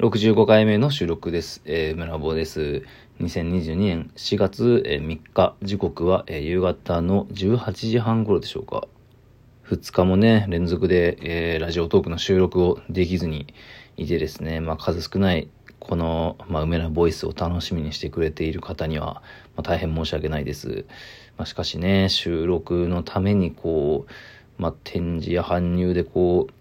65回目の収録です。えー、村坊です。2022年4月えー3日、時刻は、夕方の18時半頃でしょうか。2日もね、連続で、えーラジオトークの収録をできずにいてですね、まあ数少ないこの、まあ、梅田ボイスを楽しみにしてくれている方には、まあ、大変申し訳ないです。まあ、しかしね、収録のためにこう、まあ、展示や搬入でこう、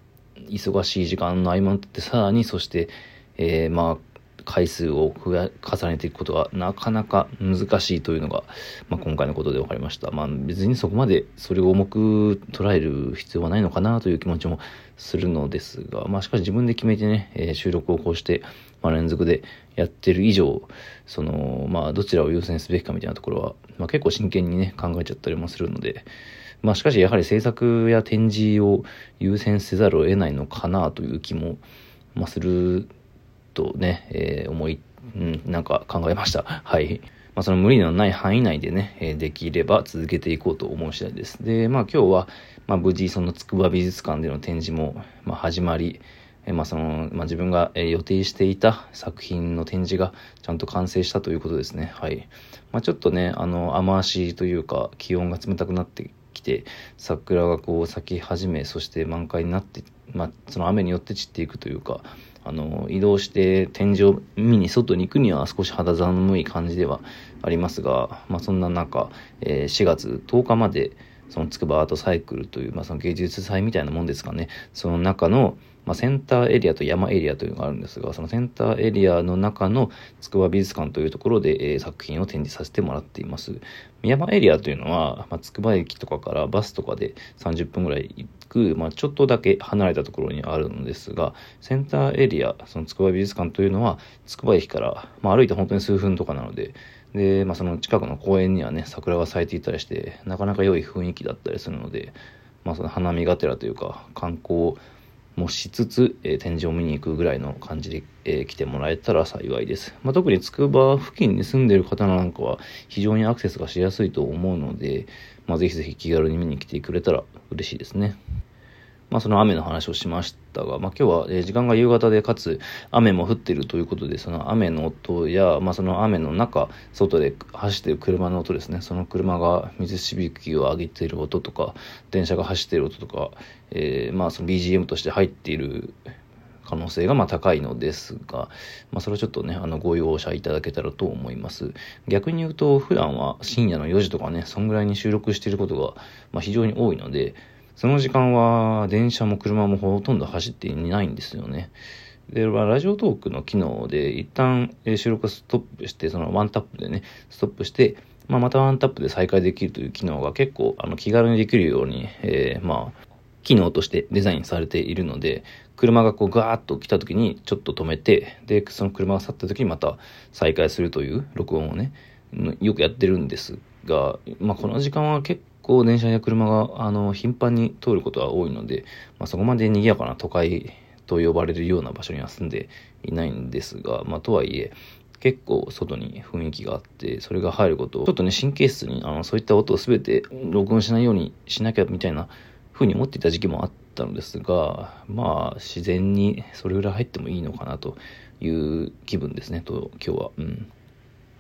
忙しい時間の合間ってさらにそして、えーまあ回数を重ねていくことはなかなか難しいというのが、まあ、今回のことで分かりました。まあ別にそこまでそれを重く捉える必要はないのかなという気持ちもするのですが、まあしかし自分で決めてね、えー収録をこうして、まあ、連続でやってる以上、その、まあどちらを優先すべきかみたいなところは、まあ結構真剣にね、考えちゃったりもするので、まあしかしやはり制作や展示を優先せざるを得ないのかなという気も、まあ、するとね、えー思い、うん、なんか考えました。はい。まあその無理のない範囲内でね、えできれば続けていこうと思う次第です。で、まあ今日は、まあ無事その筑波美術館での展示も、まあ始まり、えまあその、まあ自分が予定していた作品の展示がちゃんと完成したということですね。はい。まあちょっとね、あの、雨足というか気温が冷たくなってきて、桜がこう咲き始め、そして満開になって、まあその雨によって散っていくというか、あの、移動して天井見に外に行くには少し肌寒い感じではありますが、まあそんな中、えー4月10日まで、その筑波アートサイクルという、まあその芸術祭みたいなもんですかね、その中の、まあ、センターエリアと山エリアというのがあるんですが、そのセンターエリアの中の筑波美術館というところで、えー作品を展示させてもらっています。山エリアというのは、まあ、筑波駅とかからバスとかで30分ぐらい行く、まあ、ちょっとだけ離れたところにあるのですが、センターエリア、その筑波美術館というのは、筑波駅から、まあ、歩いて本当に数分とかなので、で、まあ、その近くの公園にはね、桜が咲いていたりして、なかなか良い雰囲気だったりするので、まあ、その花見がてらというか、観光もしつつ、えー展示を見に行くぐらいの感じで、えー来てもらえたら幸いです。まあ、特に筑波付近に住んでいる方なんかは非常にアクセスがしやすいと思うので、まあ、ぜひぜひ気軽に見に来てくれたら嬉しいですね。まあ、その雨の話をしましたが、まあ、今日は、え時間が夕方で、かつ雨も降っているということで、その雨の音や、まあ、その雨の中、外で走っている車の音ですね、その車が水しぶきを上げている音とか、電車が走っている音とか、えーまあ、その BGM として入っている可能性がま高いのですが、まあ、それはちょっとね、あの、ご容赦いただけたらと思います。逆に言うと、普段は深夜の4時とかね、そんぐらいに収録していることが、ま、非常に多いので、その時間は電車も車もほとんど走っていないんですよね。で、ラジオトークの機能で一旦収録ストップして、そのワンタップでね、ストップして、まあ、またワンタップで再開できるという機能が結構あの気軽にできるように、えーまあ、機能としてデザインされているので、車がこうガーッと来た時にちょっと止めて、で、その車が去った時にまた再開するという録音をね、よくやってるんですが、まあ、この時間は結構構電車や車があの頻繁に通ることは多いので、まあ、そこまで賑やかな都会と呼ばれるような場所には住んでいないんですが、まあ、とはいえ、結構外に雰囲気があって、それが入ることを、ちょっとね、神経質にあのそういった音を全て録音しないようにしなきゃみたいな風に思っていた時期もあったのですが、まあ、自然にそれぐらい入ってもいいのかなという気分ですね、と、今日は。うん。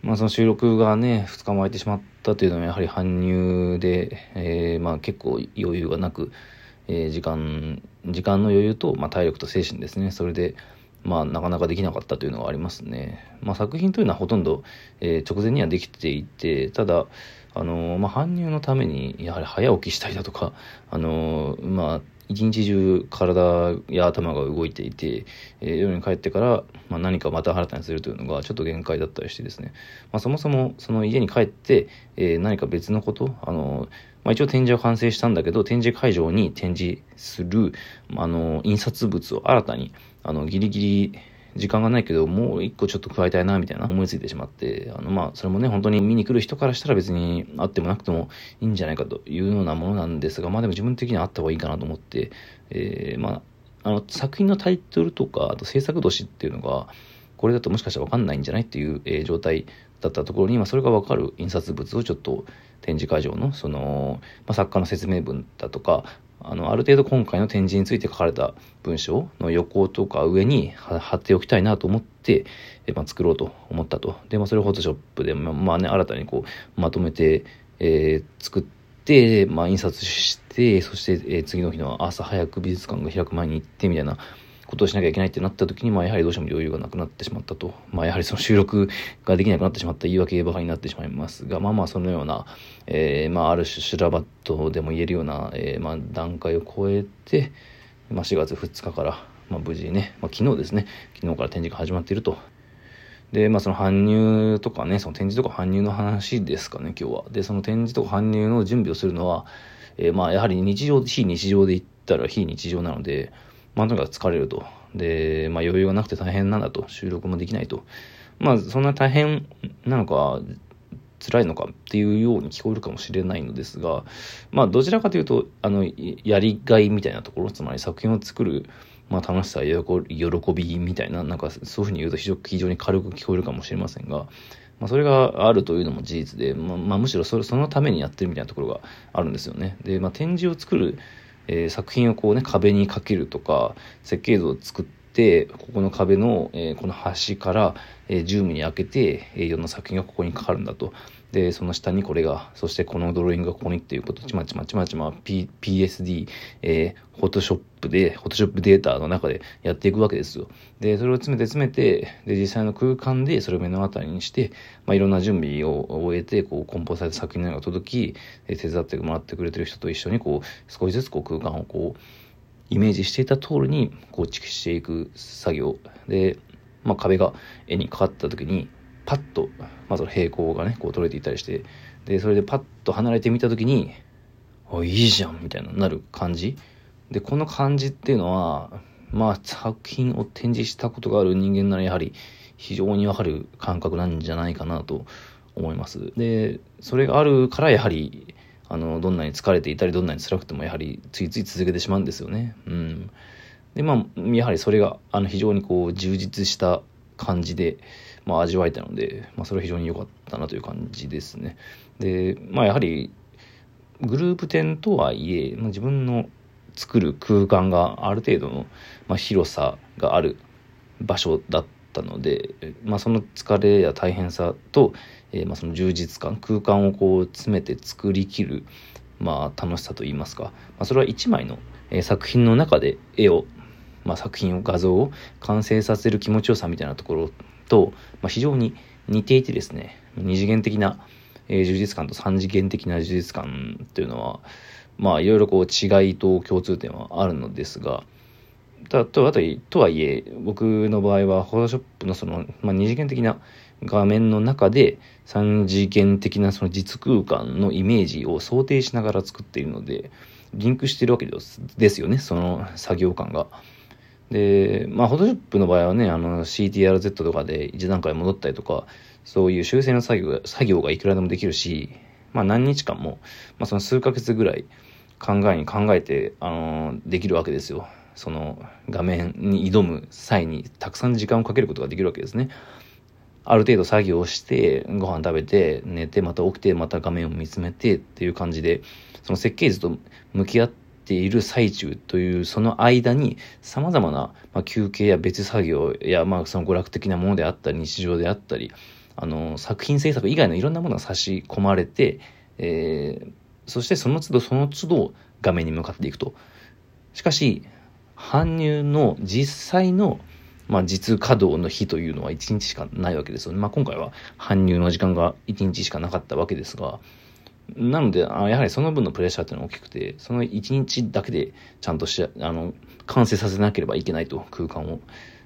まあ、その収録がね、2日も空いてしまったというのは、やはり搬入で、えーまあ、結構余裕がなく、えー時間、時間の余裕と、まあ、体力と精神ですね。それで、まあ、なかなかできなかったというのがありますね。まあ、作品というのはほとんど、えー直前にはできていて、ただ、あのーまあ、搬入のために、やはり早起きしたりだとか、あのーまあ、一日中体や頭が動いていて、えー夜に帰ってから、まあ、何かまた新たにするというのがちょっと限界だったりしてですね、まあ、そもそもその家に帰って、えー何か別のこと、あのまあ、一応展示は完成したんだけど、展示会場に展示する、あの印刷物を新たに、あの、ギリギリ時間がないけど、もう一個ちょっと加えたいな、みたいな思いついてしまって、あの、まあ、それもね、本当に見に来る人からしたら別にあってもなくてもいいんじゃないかというようなものなんですが、まあでも自分的にはあった方がいいかなと思って、えーまあ、あの、作品のタイトルとか、あと制作年っていうのが、これだともしかしたらわかんないんじゃないっていう、えー状態だったところに、まあ、それがわかる印刷物をちょっと展示会場の、その、まあ、作家の説明文だとか、あの、ある程度今回の展示について書かれた文章の横とか上に貼っておきたいなと思って、えまあ、作ろうと思ったと。で、まあ、それをフォトショップで、まあ、まあね、新たにこう、まとめて、えー、作って、まあ、印刷して、そして、えー、次の日の朝早く美術館が開く前に行ってみたいなことをしなきゃいけないってなった時に、まあ、やはりどうしても余裕がなくなってしまったと。まあ、やはりその収録ができなくなってしまった言い訳ばかりになってしまいますが、まあまあ、そのような、えー、まあ、ある種修羅場とでも言えるような、えー、まあ、段階を超えて、まあ、4月2日から、まあ、無事ね、まあ、昨日ですね、昨日から展示が始まっていると。で、まあその搬入とかね、その展示とか搬入の話ですかね、今日は。で、その展示とか搬入の準備をするのは、えー、まあやはり日常、非日常で言ったら非日常なので、まあとにかく疲れると。で、まあ余裕がなくて大変なんだと。収録もできないと。まあそんな大変なのか、辛いのかっていうように聞こえるかもしれないのですが、まあどちらかというと、あの、やりがいみたいなところ、つまり作品を作る、まあ楽しさ、喜びみたいな、なんかそういうふうに言うと非常非常に軽く聞こえるかもしれませんが、まあ、それがあるというのも事実で、まあ、まあ、むしろそれそのためにやってるみたいなところがあるんですよね。で、まあ、展示を作るえー、作品をこうね壁にかけるとか設計図を作ってここの壁の、えー、この端から、えー、10ミリ開けて、え、いろんな作品がここにかかるんだと。でその下にこれがそしてこのドローイングがここにっていうこと。ちまちまちまちま、PSD、えー、フォトショップでフォトショップデータの中でやっていくわけですよ。でそれを詰めて詰めてで実際の空間でそれを目の当たりにして、まあ、いろんな準備を終えてこう梱包された作品のようが届き手伝ってもらってくれてる人と一緒にこう少しずつこう空間をこうイメージしていた通りに構築していく作業で、まあ、壁が絵にかかった時にパッと、まあ、その平行がね、こう取れていたりして、で、それでパッと離れてみたときに、あ、いいじゃんみたいな、なる感じ。で、この感じっていうのは、まあ、作品を展示したことがある人間ならやはり非常にわかる感覚なんじゃないかなと思います。で、それがあるからやはり、あの、どんなに疲れていたり、どんなに辛くてもやはりついつい続けてしまうんですよね。うん。で、まあ、やはりそれが、あの、非常にこう、充実した感じで、まあ、味わえたので、まあ、それは非常に良かったなという感じですね。で、まあ、やはり、グループ展とはいえ、まあ、自分の作る空間がある程度の、まあ、広さがある場所だったので、まあ、その疲れや大変さと、えー、まあその充実感空間をこう詰めて作りきる、まあ、楽しさといいますか、まあ、それは一枚の、えー、作品の中で絵を、まあ、作品を画像を完成させる気持ちよさみたいなところと、まあ、非常に似ていてですね、二次元的な、えー、充実感と三次元的な充実感というのは、まあ、いろいろこう違いと共通点はあるのですが、たとととはいえ、僕の場合は、フォトショップのその、まあ、二次元的な画面の中で、三次元的なその実空間のイメージを想定しながら作っているので、リンクしてるわけですよね、その作業感が。で、まあ、フォトショップの場合はね、あの、CTRZ とかで一段階戻ったりとか、そういう修正の作業、作業がいくらでもできるし、まあ、何日間も、まあ、その数ヶ月ぐらい考えに考えて、あの、できるわけですよ。その画面に挑む際にたくさん時間をかけることができるわけですね。ある程度作業をしてご飯食べて寝てまた起きてまた画面を見つめてっていう感じでその設計図と向き合っている最中というその間に様々な、まあ、休憩や別作業や、まあ、その娯楽的なものであったり日常であったりあの作品制作以外のいろんなものが差し込まれて、えー、そしてその都度その都度画面に向かっていくと。しかし搬入の実際のまあ、実稼働の日というのは1日しかないわけですよね。まあ、今回は搬入の時間が1日しかなかったわけですが、なので、あやはりその分のプレッシャーっていうのが大きくて、その1日だけでちゃんとし、あの、完成させなければいけないと、空間を。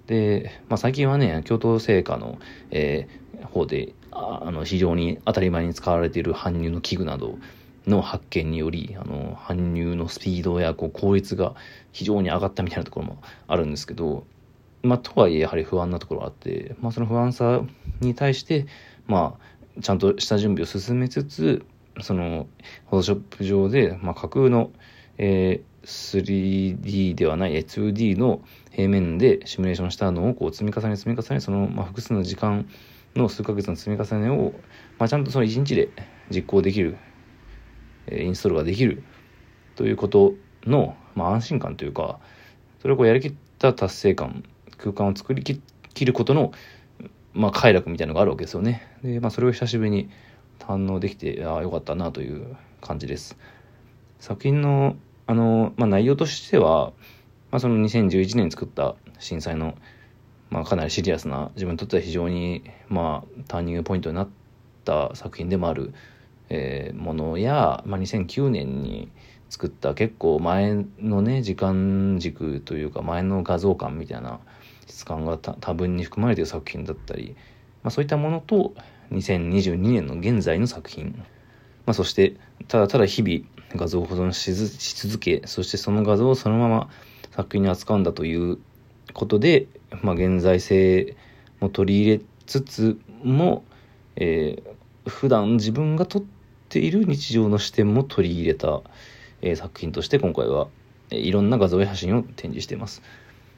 で、まあ、最近はね、京都製菓の、えー、方で、あの、非常に当たり前に使われている搬入の器具などの発見により、あの、搬入のスピードやこう効率が非常に上がったみたいなところもあるんですけど、まあ、とはいえやはり不安なところがあって、まあ、その不安さに対して、まあ、ちゃんとした準備を進めつつ、その、フォトショップ上で、まあ、架空の、えー、3D ではない 2D の平面でシミュレーションしたのをこう積み重ね積み重ね、その、まあ、複数の時間の数ヶ月の積み重ねを、まあ、ちゃんとその1日で実行できる、えー、インストールができるということの、まあ、安心感というかそれをこうやりきった達成感空間を作りきることの、まあ、快楽みたいなのがあるわけですよね。で、まあ、それを久しぶりに堪能できてああよかったなという感じです。作品のあの、まあ、内容としては、まあ、その2011年に作った震災の、まあ、かなりシリアスな自分にとっては非常に、まあ、ターニングポイントになった作品でもある、えー、ものや、まあ、2009年に作った結構前のね時間軸というか前の画像感みたいな質感が多分に含まれている作品だったり、まあ、そういったものと2022年の現在の作品、まあ、そしてただただ日々画像を保存し続けそしてその画像をそのまま作品に扱うんだということで、まあ、現在性も取り入れつつも、えー、普段自分が撮っている日常の視点も取り入れた、え、作品として今回は、え、いろんな画像や写真を展示しています。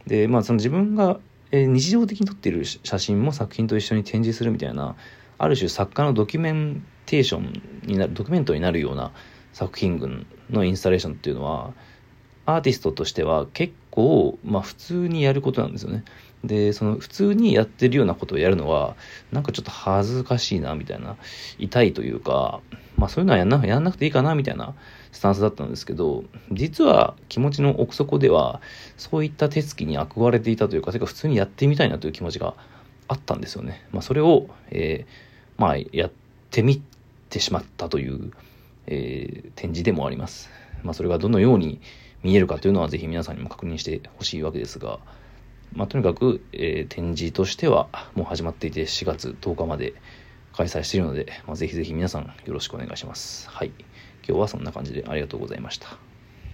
でまあその自分が、え、日常的に撮っている写真も作品と一緒に展示するみたいなある種作家のドキュメンテーションになるドキュメントになるような作品群のインスタレーションっていうのはアーティストとしては結構、まあ、普通にやることなんですよね。でその普通にやってるようなことをやるのはなんかちょっと恥ずかしいなみたいな痛いというか、まあ、そういうのはやんなやんなくていいかなみたいなスタンスだったんですけど実は気持ちの奥底ではそういった手つきに憧れていたというかてか普通にやってみたいなという気持ちがあったんですよね。まあ、それを、えー、まあ、やってみてしまったという、えー、展示でもあります。まあ、それがどのように見えるかというのはぜひ皆さんにも確認してほしいわけですが、まあ、とにかく、えー、展示としてはもう始まっていて4月10日まで開催しているので、まあ、ぜひぜひ皆さんよろしくお願いします。はい。今日はそんな感じでありがとうございました。